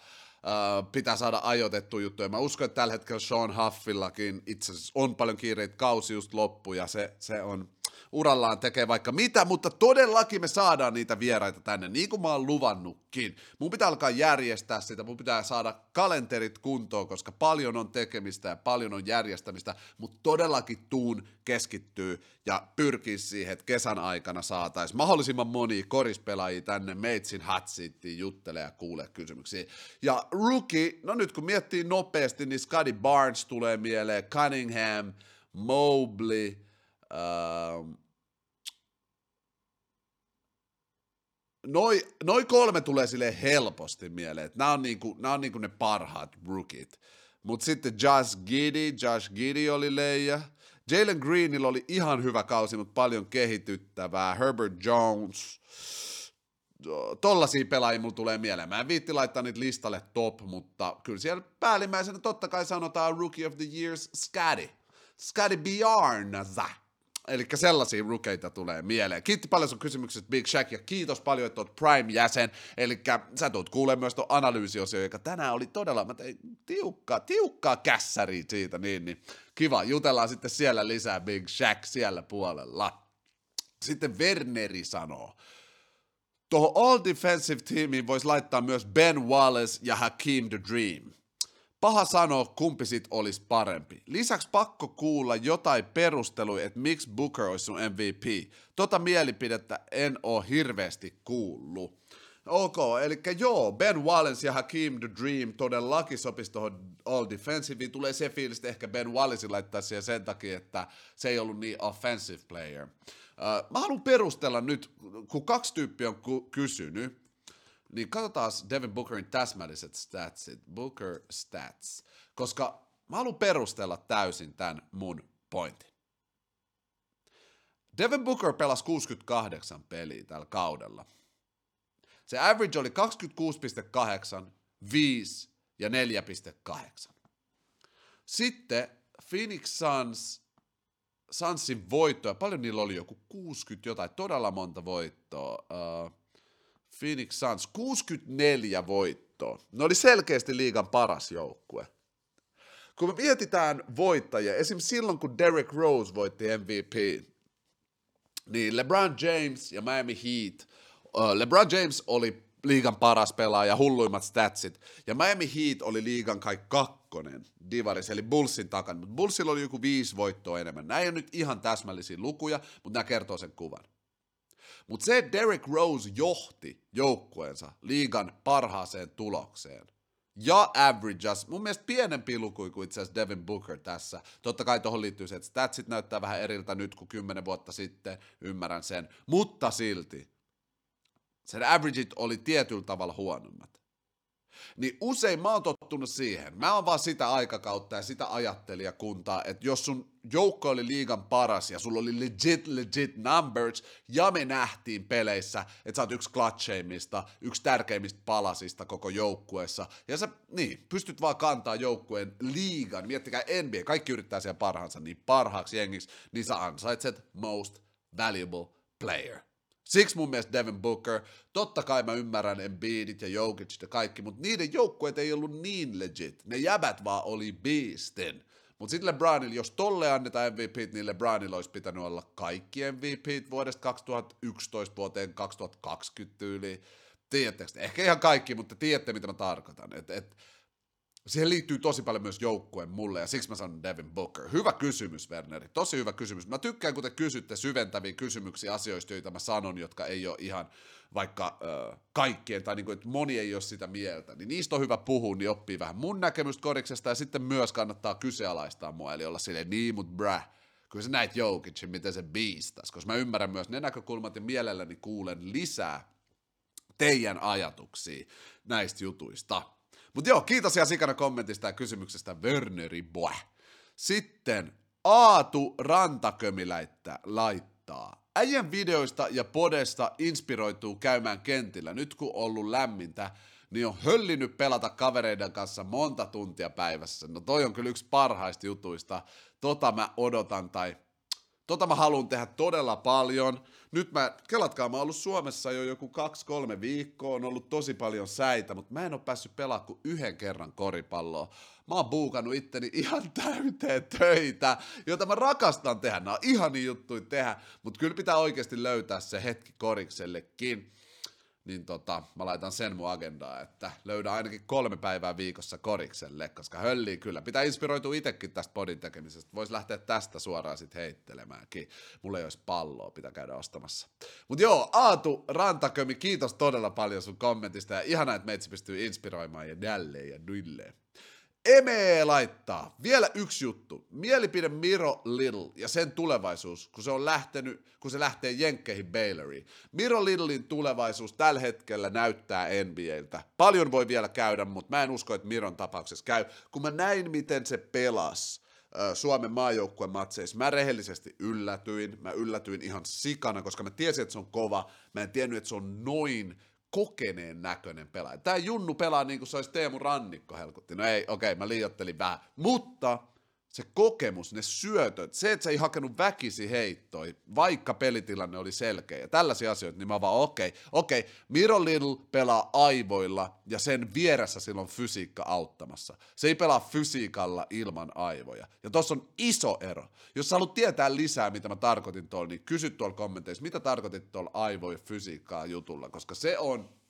pitää saada ajoitettu juttuja. Mä uskon, että tällä hetkellä Sean Huffillakin itse asiassa on paljon kiireitä, kausi just loppu ja se, se on urallaan tekee vaikka mitä, mutta todellakin me saadaan niitä vieraita tänne, niin kuin mä oon luvannutkin. Mun pitää alkaa järjestää sitä, mun pitää saada kalenterit kuntoon, koska paljon on tekemistä ja paljon on järjestämistä, mutta todellakin tuun keskittyy ja pyrkii siihen, että kesän aikana saataisiin mahdollisimman moni korispelaajia tänne Meitsin hatsiittiin juttelee ja kuulee kysymyksiä. Ja rookie, no nyt kun miettii nopeasti, niin Scotty Barnes tulee mieleen, Cunningham, Mobley, Uh, noi, noi kolme tulee sille helposti mieleen, että nämä on, niinku, nämä on niinku ne parhaat rookit. Mutta sitten Josh Giddy, Josh Giddy oli leija. Jalen Greenillä oli ihan hyvä kausi, mutta paljon kehityttävää. Herbert Jones, tollasia pelaajia mulla tulee mieleen. Mä en viitti laittaa niitä listalle top, mutta kyllä siellä päällimmäisenä totta kai sanotaan Rookie of the Years Scotty. Scotty Bjarnaza. Eli sellaisia rukeita tulee mieleen. Kiitti paljon sun kysymyksestä Big Shack ja kiitos paljon, että oot Prime-jäsen. Eli sä tulet kuulemaan myös tuon analyysiosio, joka tänään oli todella, mä tein tiukkaa, tiukkaa kässäriä siitä, niin, niin kiva. Jutellaan sitten siellä lisää Big Shack siellä puolella. Sitten Werneri sanoo, tuohon All Defensive Teamiin voisi laittaa myös Ben Wallace ja Hakeem the Dream. Paha sanoa, kumpi sit olisi parempi. Lisäksi pakko kuulla jotain perusteluja, että miksi Booker olisi sun MVP. Tota mielipidettä en oo hirveästi kuullut. Ok, eli joo, Ben Wallace ja Hakeem the Dream todellakin sopisi tuohon All Defensive. Tulee se fiilis, että ehkä Ben Wallace laittaa siihen sen takia, että se ei ollut niin offensive player. mä haluan perustella nyt, kun kaksi tyyppiä on kysynyt, niin katsotaan Devin Bookerin täsmälliset statsit, Booker stats, koska mä haluan perustella täysin tämän mun pointin. Devin Booker pelasi 68 peliä tällä kaudella. Se average oli 26,8, 5 ja 4,8. Sitten Phoenix Suns, Sunsin voittoja, paljon niillä oli joku 60 jotain, todella monta voittoa. Uh, Phoenix Suns, 64 voittoa. Ne oli selkeästi liigan paras joukkue. Kun me mietitään voittajia, esimerkiksi silloin kun Derrick Rose voitti MVP, niin LeBron James ja Miami Heat, LeBron James oli liigan paras pelaaja, hulluimmat statsit, ja Miami Heat oli liigan kai kakkonen divaris, eli Bullsin takana, mutta Bullsilla oli joku viisi voittoa enemmän. Nämä ei ole nyt ihan täsmällisiä lukuja, mutta nämä kertoo sen kuvan. Mutta se, Derrick Rose johti joukkueensa liigan parhaaseen tulokseen, ja averages, mun mielestä pienempi luku kuin itse asiassa Devin Booker tässä. Totta kai tuohon liittyy se, että statsit näyttää vähän eriltä nyt kuin kymmenen vuotta sitten, ymmärrän sen, mutta silti sen averageit oli tietyllä tavalla huonommat niin usein mä oon tottunut siihen. Mä oon vaan sitä aikakautta ja sitä ajattelijakuntaa, että jos sun joukko oli liigan paras ja sulla oli legit, legit numbers, ja me nähtiin peleissä, että sä oot yksi klatsheimmista, yksi tärkeimmistä palasista koko joukkueessa, ja sä, niin, pystyt vaan kantaa joukkueen liigan, miettikää NBA, kaikki yrittää siellä parhaansa, niin parhaaksi jengiksi, niin sä ansaitset most valuable player. Siksi mun mielestä Devin Booker, totta kai mä ymmärrän Embiidit ja Jokicit ja kaikki, mutta niiden joukkueet ei ollut niin legit. Ne jäbät vaan oli beastin. Mutta sitten LeBronille, jos tolle annetaan MVP, niin LeBronilla olisi pitänyt olla kaikki MVP vuodesta 2011 vuoteen 2020 tyyliin. Tiedättekö, ehkä ihan kaikki, mutta tiedätte mitä mä tarkoitan. Et, et, siihen liittyy tosi paljon myös joukkueen mulle, ja siksi mä sanon Devin Booker. Hyvä kysymys, Werneri, tosi hyvä kysymys. Mä tykkään, kun te kysytte syventäviä kysymyksiä asioista, joita mä sanon, jotka ei ole ihan vaikka äh, kaikkien, tai niin kuin, että moni ei ole sitä mieltä, niin niistä on hyvä puhua, niin oppii vähän mun näkemystä koriksesta, ja sitten myös kannattaa kyseenalaistaa mua, eli olla silleen, niin, mut bräh, kyllä sä näit Jokicin, miten se biistas, koska mä ymmärrän myös ne näkökulmat, ja mielelläni kuulen lisää teidän ajatuksia näistä jutuista. Mutta joo, kiitos ja sikana kommentista ja kysymyksestä Werneri Boy. Sitten Aatu Rantakömiläittä laittaa. Äijän videoista ja podesta inspiroituu käymään kentillä. Nyt kun on ollut lämmintä, niin on höllinyt pelata kavereiden kanssa monta tuntia päivässä. No toi on kyllä yksi parhaista jutuista. Tota mä odotan tai Tota mä haluan tehdä todella paljon. Nyt mä, kelatkaa, mä oon ollut Suomessa jo joku kaksi-kolme viikkoa, on ollut tosi paljon säitä, mutta mä en ole päässyt pelaamaan kuin yhden kerran koripalloa. Mä oon buukannut itteni ihan täyteen töitä, joita mä rakastan tehdä. Nämä on ihania juttuja tehdä, mutta kyllä pitää oikeasti löytää se hetki koriksellekin niin tota, mä laitan sen mun agendaa, että löydän ainakin kolme päivää viikossa korikselle, koska höllii kyllä. Pitää inspiroitua itsekin tästä podin tekemisestä. Voisi lähteä tästä suoraan sitten heittelemäänkin. Mulla ei olisi palloa, pitää käydä ostamassa. Mutta joo, Aatu Rantakömi, kiitos todella paljon sun kommentista ja ihanaa, että meitsi pystyy inspiroimaan ja jälleen ja nylleen. Eme laittaa. Vielä yksi juttu. Mielipide Miro Little ja sen tulevaisuus, kun se on lähtenyt, kun se lähtee Jenkkeihin Bayloriin. Miro Littlein tulevaisuus tällä hetkellä näyttää NBAltä. Paljon voi vielä käydä, mutta mä en usko, että Miron tapauksessa käy. Kun mä näin, miten se pelasi, Suomen maajoukkueen matseissa. Mä rehellisesti yllätyin. Mä yllätyin ihan sikana, koska mä tiesin, että se on kova. Mä en tiennyt, että se on noin kokeneen näköinen pelaaja. Tämä Junnu pelaa niin kuin se olisi Teemu Rannikko helkutti. No ei, okei, okay, mä liiottelin vähän. Mutta se kokemus, ne syötöt, se, että se ei hakenut väkisi heittoi, vaikka pelitilanne oli selkeä ja tällaisia asioita, niin mä vaan okei, okay, okei, okay, Miro Little pelaa aivoilla ja sen vieressä silloin fysiikka auttamassa. Se ei pelaa fysiikalla ilman aivoja. Ja tossa on iso ero. Jos sä haluat tietää lisää, mitä mä tarkoitin tuolla, niin kysy tuolla kommenteissa, mitä tarkoitit tuolla aivoja fysiikkaa jutulla, koska se on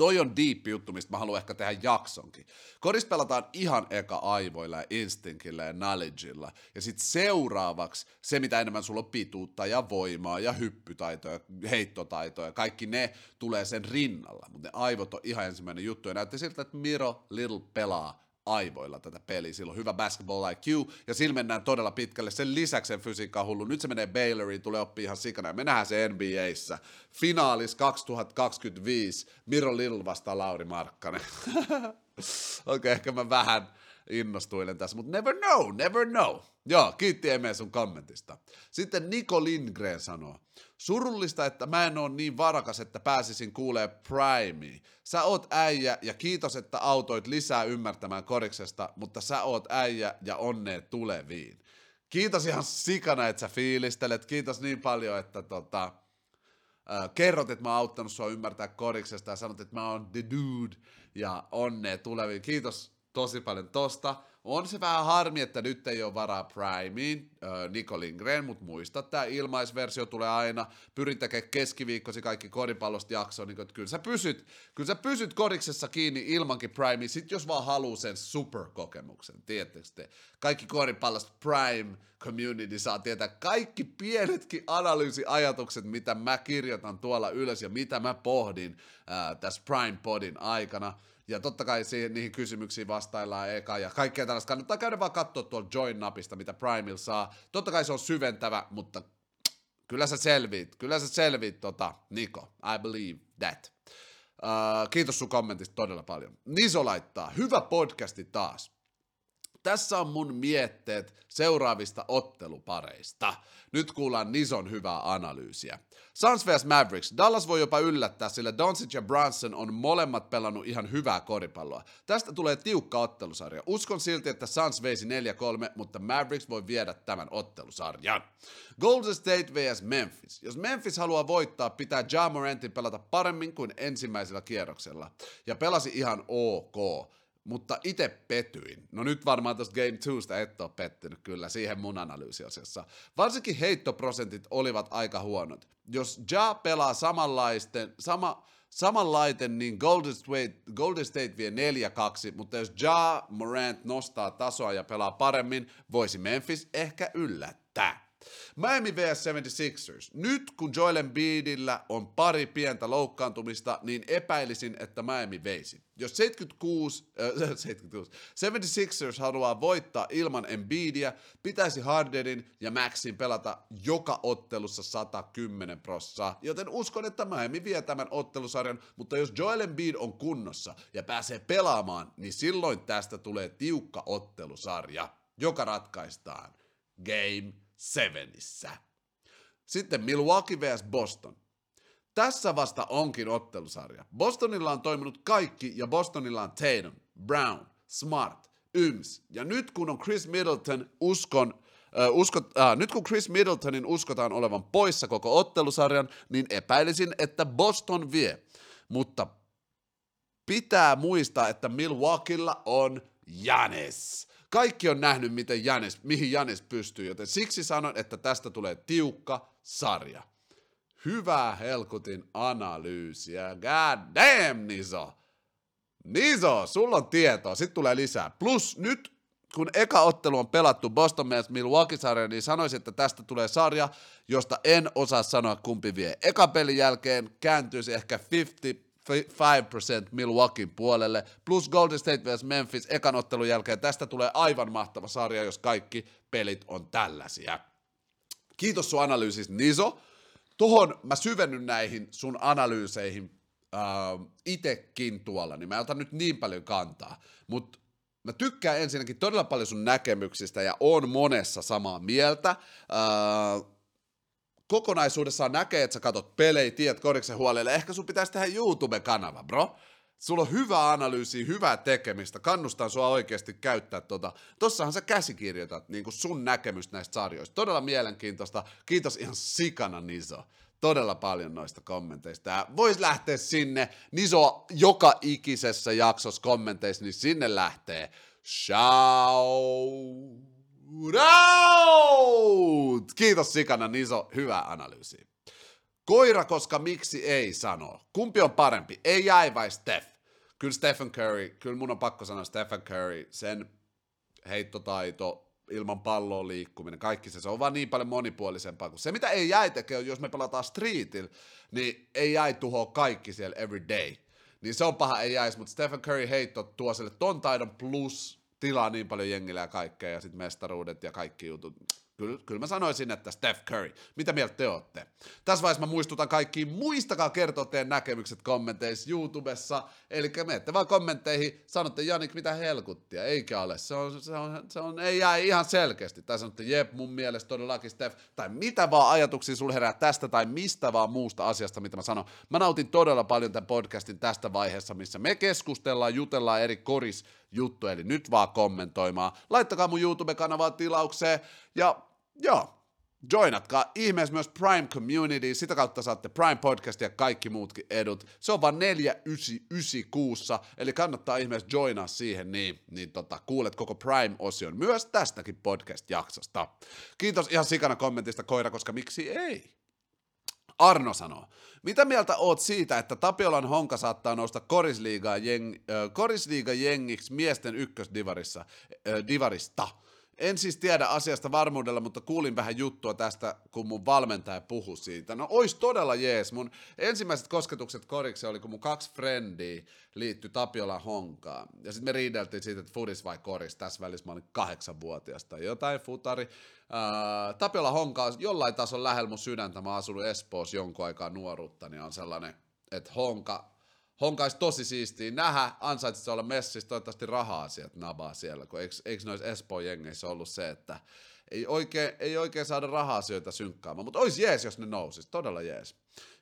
Toi on deep juttu, mistä mä haluan ehkä tehdä jaksonkin. Kodissa pelataan ihan eka aivoilla ja instinkillä ja knowledgeilla. Ja sitten seuraavaksi se, mitä enemmän sulla on pituutta ja voimaa ja hyppytaitoja, heittotaitoja, kaikki ne tulee sen rinnalla. Mutta ne aivot on ihan ensimmäinen juttu. Ja näytti siltä, että Miro Little pelaa aivoilla tätä peliä. Sillä on hyvä basketball IQ, ja sillä mennään todella pitkälle. Sen lisäksi sen fysiikka hullu. Nyt se menee Bayloriin, tulee oppia ihan sikana, ja me nähdään se NBAissä. Finaalis 2025, Miro Lill vastaa Lauri Markkanen. Okei, okay, ehkä mä vähän innostuilen tässä, mutta never know, never know. Joo, kiitti Eme sun kommentista. Sitten Niko Lindgren sanoo, surullista, että mä en ole niin varakas, että pääsisin kuulee Primea. Sä oot äijä ja kiitos, että autoit lisää ymmärtämään koriksesta, mutta sä oot äijä ja onneet tuleviin. Kiitos ihan sikana, että sä fiilistelet. Kiitos niin paljon, että tota, äh, kerrot, että mä oon auttanut sua ymmärtää koriksesta ja sanot, että mä oon the dude ja onneet tuleviin. Kiitos tosi paljon tosta. On se vähän harmi, että nyt ei ole varaa Primeen, äh, Niko Lindgren, mutta muista, tämä ilmaisversio tulee aina. Pyrin tekemään keskiviikkosi kaikki koripallosta jaksoa, niin kyllä sä pysyt, kyllä sä pysyt koriksessa kiinni ilmankin Primea, sit jos vaan haluu sen superkokemuksen, tiedättekö te? Kaikki koripallosta Prime community saa tietää kaikki pienetkin analyysiajatukset, mitä mä kirjoitan tuolla ylös ja mitä mä pohdin äh, tässä Prime Podin aikana. Ja totta kai siihen, niihin kysymyksiin vastaillaan eka ja kaikkea tällaista. Kannattaa käydä vaan katsoa tuolla Join-napista, mitä Primil saa. Totta kai se on syventävä, mutta kyllä sä selviit. Kyllä sä selviit, tota, Niko. I believe that. Uh, kiitos sun kommentista todella paljon. Niso laittaa, hyvä podcasti taas. Tässä on mun mietteet seuraavista ottelupareista. Nyt kuullaan Nison hyvää analyysiä. Suns vs Mavericks. Dallas voi jopa yllättää, sillä Doncic ja Brunson on molemmat pelannut ihan hyvää koripalloa. Tästä tulee tiukka ottelusarja. Uskon silti, että Suns veisi 4-3, mutta Mavericks voi viedä tämän ottelusarjan. Golden State vs Memphis. Jos Memphis haluaa voittaa, pitää Ja Morantin pelata paremmin kuin ensimmäisellä kierroksella. Ja pelasi ihan ok mutta itse petyin. No nyt varmaan tuosta Game 2 et ole pettynyt kyllä siihen mun analyysiosassa. Varsinkin heittoprosentit olivat aika huonot. Jos Ja pelaa samanlaisten, sama, samanlaiten, niin Golden State, Golden State vie 4-2, mutta jos Ja Morant nostaa tasoa ja pelaa paremmin, voisi Memphis ehkä yllättää. Miami vs 76ers. Nyt kun Joel Embiidillä on pari pientä loukkaantumista, niin epäilisin, että Miami veisi. Jos 76, äh, 76, 76ers haluaa voittaa ilman Embiidia, pitäisi Hardenin ja Maxin pelata joka ottelussa 110 prossaa, joten uskon, että Miami vie tämän ottelusarjan, mutta jos Joel Embiid on kunnossa ja pääsee pelaamaan, niin silloin tästä tulee tiukka ottelusarja, joka ratkaistaan Game sevenissä. Sitten Milwaukee vs. Boston. Tässä vasta onkin ottelusarja. Bostonilla on toiminut kaikki ja Bostonilla on Tatum, Brown, Smart, Yms. Ja nyt kun on Chris Middleton, uskon, äh, uskot, äh, nyt kun Chris Middletonin uskotaan olevan poissa koko ottelusarjan, niin epäilisin, että Boston vie. Mutta pitää muistaa, että Milwaukeella on Janes. Kaikki on nähnyt, miten Janes, mihin Janes pystyy, joten siksi sanon, että tästä tulee tiukka sarja. Hyvää Helkutin analyysiä. God damn, Niso! Niso, sulla on tietoa. Sitten tulee lisää. Plus nyt, kun eka ottelu on pelattu Boston vs. Milwaukee-sarja, niin sanoisin, että tästä tulee sarja, josta en osaa sanoa kumpi vie. Eka pelin jälkeen kääntyisi ehkä 50 5% Milwaukeein puolelle, plus Golden State vs Memphis ekan ottelun jälkeen. Tästä tulee aivan mahtava sarja, jos kaikki pelit on tällaisia. Kiitos sun analyysistä, Niso. Tuohon mä syvennyn näihin sun analyyseihin äh, itekin tuolla, niin mä en ota nyt niin paljon kantaa, mutta mä tykkään ensinnäkin todella paljon sun näkemyksistä ja on monessa samaa mieltä. Äh, kokonaisuudessaan näkee, että sä katot pelejä, tiedät koriksen huolelle, ehkä sun pitäisi tehdä YouTube-kanava, bro. Sulla on hyvä analyysi, hyvää tekemistä, kannustan sua oikeasti käyttää tota. Tossahan sä käsikirjoitat niin kuin sun näkemystä näistä sarjoista. Todella mielenkiintoista. Kiitos ihan sikana Niso. Todella paljon noista kommenteista. Ja vois lähteä sinne, Niso joka ikisessä jaksossa kommenteissa, niin sinne lähtee. Ciao! Out! Kiitos Sikana, Niso, hyvä analyysi. Koira, koska miksi ei sano? Kumpi on parempi, ei jäi vai Steph? Kyllä Stephen Curry, kyllä mun on pakko sanoa Stephen Curry, sen heittotaito, ilman palloa liikkuminen, kaikki se, se on vaan niin paljon monipuolisempaa kuin se, mitä ei jäi tekee, jos me pelataan streetil, niin ei jäi tuhoa kaikki siellä every day. niin se on paha, ei jäisi, mutta Stephen Curry heitto tuo sille ton taidon plus tilaa niin paljon jengillä ja kaikkea, ja sitten mestaruudet ja kaikki jutut. Kyllä, kyllä mä sanoisin, että Steph Curry. Mitä mieltä te olette? Tässä vaiheessa mä muistutan kaikkiin, muistakaa kertoa teidän näkemykset kommenteissa YouTubessa. Eli menette vaan kommentteihin, sanotte Janik, mitä helkuttia, eikä ole. Se on, se on, se on ei jää ihan selkeästi. Tai sanotte, jep, mun mielestä todellakin Steph. Tai mitä vaan ajatuksia sulle herää tästä tai mistä vaan muusta asiasta, mitä mä sanon. Mä nautin todella paljon tämän podcastin tästä vaiheessa, missä me keskustellaan, jutellaan eri koris juttu, eli nyt vaan kommentoimaan. Laittakaa mun YouTube-kanavaa tilaukseen, ja Joo, joinatkaa ihmeessä myös Prime Community, sitä kautta saatte Prime Podcast ja kaikki muutkin edut. Se on vaan 499 kuussa, eli kannattaa ihmeessä joinaa siihen, niin, niin tota, kuulet koko Prime-osion myös tästäkin podcast-jaksosta. Kiitos ihan sikana kommentista, Koira, koska miksi ei? Arno sanoo, mitä mieltä oot siitä, että Tapiolan honka saattaa nousta korisliiga jeng, äh, korisliiga jengiksi miesten ykkösdivarissa, äh, divarista? En siis tiedä asiasta varmuudella, mutta kuulin vähän juttua tästä, kun mun valmentaja puhui siitä. No ois todella jees. Mun ensimmäiset kosketukset koriksi oli, kun mun kaksi frendiä liittyi Tapiola Honkaan. Ja sitten me riideltiin siitä, että fudis vai koris. Tässä välissä mä olin kahdeksanvuotias tai jotain futari. Ää, Tapiola Honka on jollain tasolla lähellä mun sydäntä. Mä oon asunut Espoossa jonkun aikaa nuoruutta, niin on sellainen, että Honka Honkais tosi siistiä nähdä, ansaitsit olla messissä, toivottavasti rahaa sieltä nabaa siellä, kun eikö, eikö noissa Espoon jengeissä ollut se, että ei oikein, ei oikein saada raha-asioita synkkaamaan, mutta olisi jees, jos ne nousis, todella jees.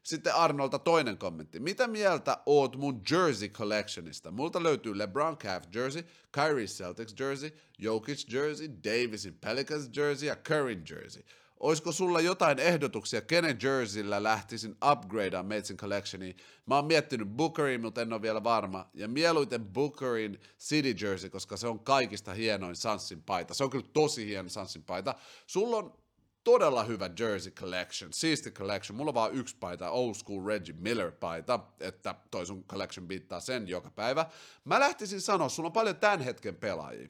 Sitten Arnolta toinen kommentti. Mitä mieltä oot mun jersey collectionista? Multa löytyy LeBron Cavs jersey, Kyrie Celtics jersey, Jokic jersey, Davisin Pelicans jersey ja Curry jersey. Olisiko sulla jotain ehdotuksia, kenen jerseyllä lähtisin upgradeaan Meitsin collectioniin? Mä oon miettinyt Bookerin, mutta en ole vielä varma. Ja mieluiten Bookerin City jersey, koska se on kaikista hienoin Sansin paita. Se on kyllä tosi hieno Sansin paita. Sulla on todella hyvä jersey collection, siisti collection. Mulla on vaan yksi paita, old school Reggie Miller paita, että toi sun collection biittaa sen joka päivä. Mä lähtisin sanoa, sulla on paljon tämän hetken pelaajia.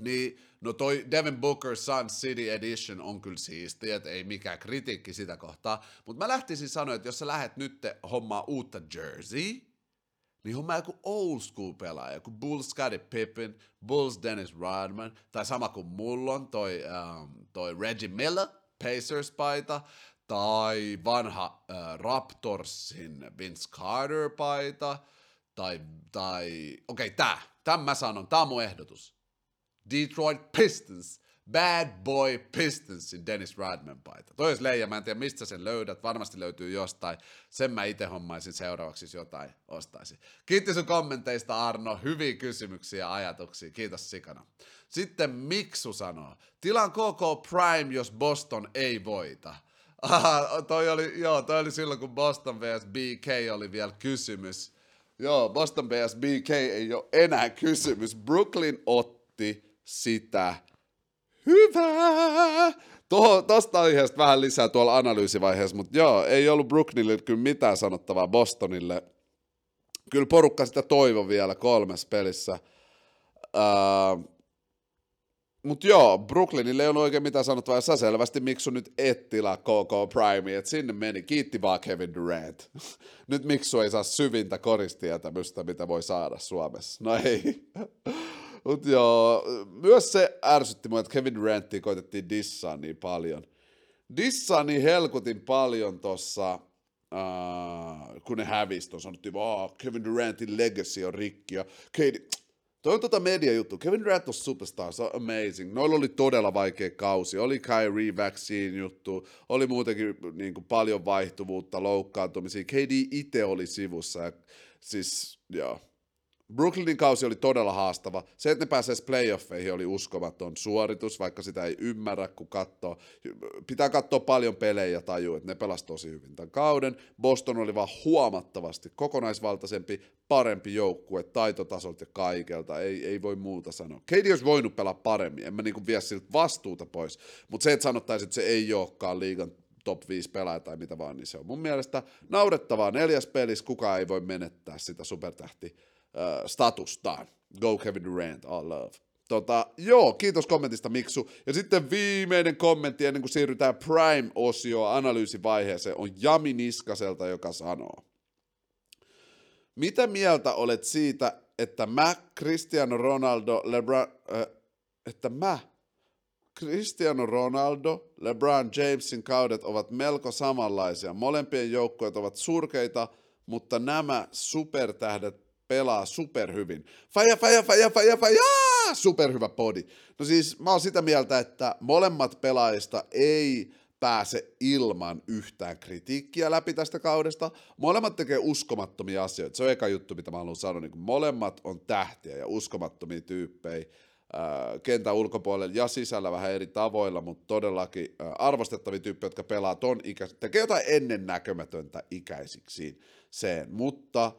Niin, no toi Devin Booker Sun City Edition on kyllä siisti, että ei mikään kritiikki sitä kohtaa, mutta mä lähtisin sanoa, että jos sä lähet nyt hommaa uutta jersey, niin homma joku old school pelaaja, joku Bulls Scottie Pippen, Bulls Dennis Rodman, tai sama kuin mulla on toi, um, toi Reggie Miller, Pacers-paita, tai vanha uh, Raptorsin Vince Carter-paita, tai, tai okei, okay, tää, tämän mä sanon, tää on mun ehdotus. Detroit Pistons, Bad Boy Pistonsin Dennis Rodman paita. Toi olisi leija, mä en tiedä mistä sen löydät, varmasti löytyy jostain. Sen mä itse hommaisin seuraavaksi, jos jotain ostaisin. Kiitos sun kommenteista Arno, hyviä kysymyksiä ja ajatuksia, kiitos sikana. Sitten Miksu sanoo, tilan KK Prime, jos Boston ei voita. Aha, toi oli, joo, toi oli silloin, kun Boston vs. BK oli vielä kysymys. Joo, Boston vs. BK ei ole enää kysymys. Brooklyn otti sitä hyvää. Tuohon, tosta aiheesta vähän lisää tuolla analyysivaiheessa, mutta joo, ei ollut Brooklynille kyllä mitään sanottavaa Bostonille. Kyllä porukka sitä toivo vielä kolmes pelissä. Uh, mutta joo, Brooklynille ei ollut oikein mitään sanottavaa, ja sä selvästi Miksu nyt et tilaa KK Prime, että sinne meni, kiitti vaan Kevin Durant. nyt Miksu ei saa syvintä koristietämystä, mitä voi saada Suomessa. No ei. Mut joo, myös se ärsytti mua, että Kevin Durantia koitettiin dissaa niin paljon. Dissaa niin helkutin paljon tossa, uh, kun ne hävisi tuossa, sanottiin, oh, Kevin Durantin legacy on rikki, ja Katie, Toi on tota media-juttu. Kevin Durant on superstar, se on amazing. Noilla oli todella vaikea kausi. Oli Kyrie vaccine juttu, oli muutenkin niin kuin, paljon vaihtuvuutta, loukkaantumisia. KD itse oli sivussa. Ja, siis, joo, Brooklynin kausi oli todella haastava. Se, että ne pääsee playoffeihin, oli uskomaton suoritus, vaikka sitä ei ymmärrä, kun katsoo. Pitää katsoa paljon pelejä ja tajua, että ne pelasivat tosi hyvin tämän kauden. Boston oli vaan huomattavasti kokonaisvaltaisempi, parempi joukkue taitotasolta ja kaikelta. Ei, ei voi muuta sanoa. Katie olisi voinut pelaa paremmin, en mä niinku vie siltä vastuuta pois. Mutta se, että sanottaisiin, että se ei olekaan liigan top 5 pelaaja tai mitä vaan, niin se on mun mielestä naurettavaa. Neljäs pelissä kukaan ei voi menettää sitä supertähti äh, statustaan. Go Kevin Durant, all love. Tota, joo, kiitos kommentista Miksu. Ja sitten viimeinen kommentti ennen kuin siirrytään Prime-osio analyysivaiheeseen on Jami Niskaselta, joka sanoo. Mitä mieltä olet siitä, että mä, Cristiano Ronaldo, LeBron, äh, että mä, Cristiano Ronaldo, LeBron Jamesin kaudet ovat melko samanlaisia. Molempien joukkueet ovat surkeita, mutta nämä supertähdet pelaa superhyvin. Faja, faja, faja, faja, faja, superhyvä podi. No siis mä oon sitä mieltä, että molemmat pelaajista ei pääse ilman yhtään kritiikkiä läpi tästä kaudesta. Molemmat tekee uskomattomia asioita. Se on eka juttu, mitä mä haluan sanoa. Niin molemmat on tähtiä ja uskomattomia tyyppejä kentän ulkopuolella ja sisällä vähän eri tavoilla, mutta todellakin arvostettavia tyyppejä, jotka pelaa ton ikä, tekee jotain ennennäkemätöntä ikäisiksi sen, mutta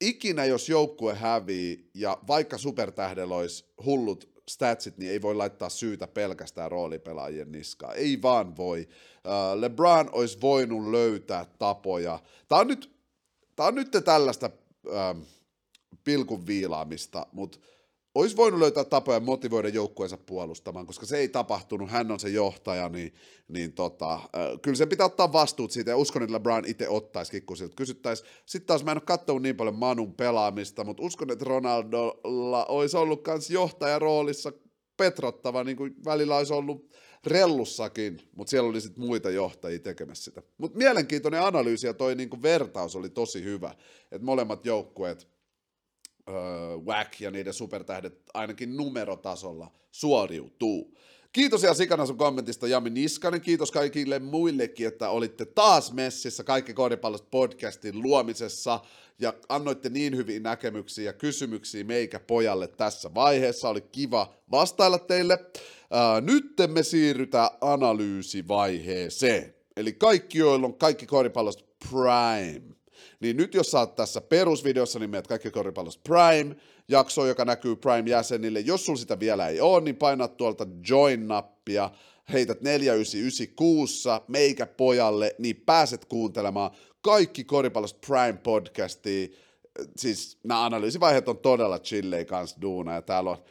ikinä jos joukkue hävii ja vaikka supertähdellä olisi hullut statsit, niin ei voi laittaa syytä pelkästään roolipelaajien niskaan. Ei vaan voi. LeBron olisi voinut löytää tapoja. Tämä on nyt, tämä on nyt tällaista pilkun viilaamista, mutta olisi voinut löytää tapoja motivoida joukkueensa puolustamaan, koska se ei tapahtunut, hän on se johtaja, niin, niin tota, äh, kyllä sen pitää ottaa vastuut siitä, ja uskon, että LeBron itse ottaisikin, kun siltä kysyttäisiin. Sitten taas mä en ole katsonut niin paljon Manun pelaamista, mutta uskon, että Ronaldolla olisi ollut myös johtajaroolissa petrottava, niin kuin välillä olisi ollut rellussakin, mutta siellä oli sitten muita johtajia tekemässä sitä. Mutta mielenkiintoinen analyysi ja toi niin kuin vertaus oli tosi hyvä, että molemmat joukkueet öö, Wack ja niiden supertähdet ainakin numerotasolla suoriutuu. Kiitos ja sikana sun kommentista Jami Niskanen. Kiitos kaikille muillekin, että olitte taas messissä Kaikki koodipallosta podcastin luomisessa ja annoitte niin hyviä näkemyksiä ja kysymyksiä meikä pojalle tässä vaiheessa. Oli kiva vastailla teille. Ää, nyt me siirrytään analyysivaiheeseen. Eli kaikki, joilla on kaikki koodipallosta Prime niin nyt jos saat tässä perusvideossa, niin meidät kaikki koripallosta Prime-jakso, joka näkyy Prime-jäsenille. Jos sulla sitä vielä ei ole, niin painat tuolta Join-nappia, heität 4996 meikä pojalle, niin pääset kuuntelemaan kaikki koripallosta Prime-podcastia. Siis nämä analyysivaiheet on todella chillei kanssa duuna, ja täällä on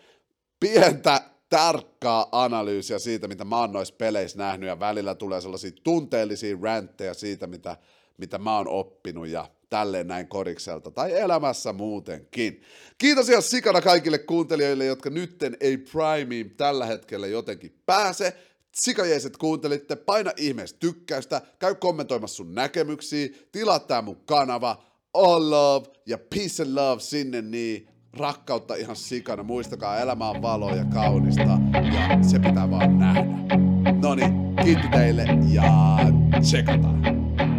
pientä tarkkaa analyysiä siitä, mitä mä oon noissa peleissä nähnyt, ja välillä tulee sellaisia tunteellisia rantteja siitä, mitä, mitä mä oon oppinut, ja tälleen näin korikselta tai elämässä muutenkin. Kiitos ihan sikana kaikille kuuntelijoille, jotka nytten ei Primeen tällä hetkellä jotenkin pääse. Sikajeiset kuuntelitte, paina ihmeessä tykkäystä, käy kommentoimassa sun näkemyksiä, tilaa tää mun kanava, all love ja peace and love sinne niin, rakkautta ihan sikana, muistakaa elämä on valoa ja kaunista ja se pitää vaan nähdä. Noni, kiitti teille ja tsekataan.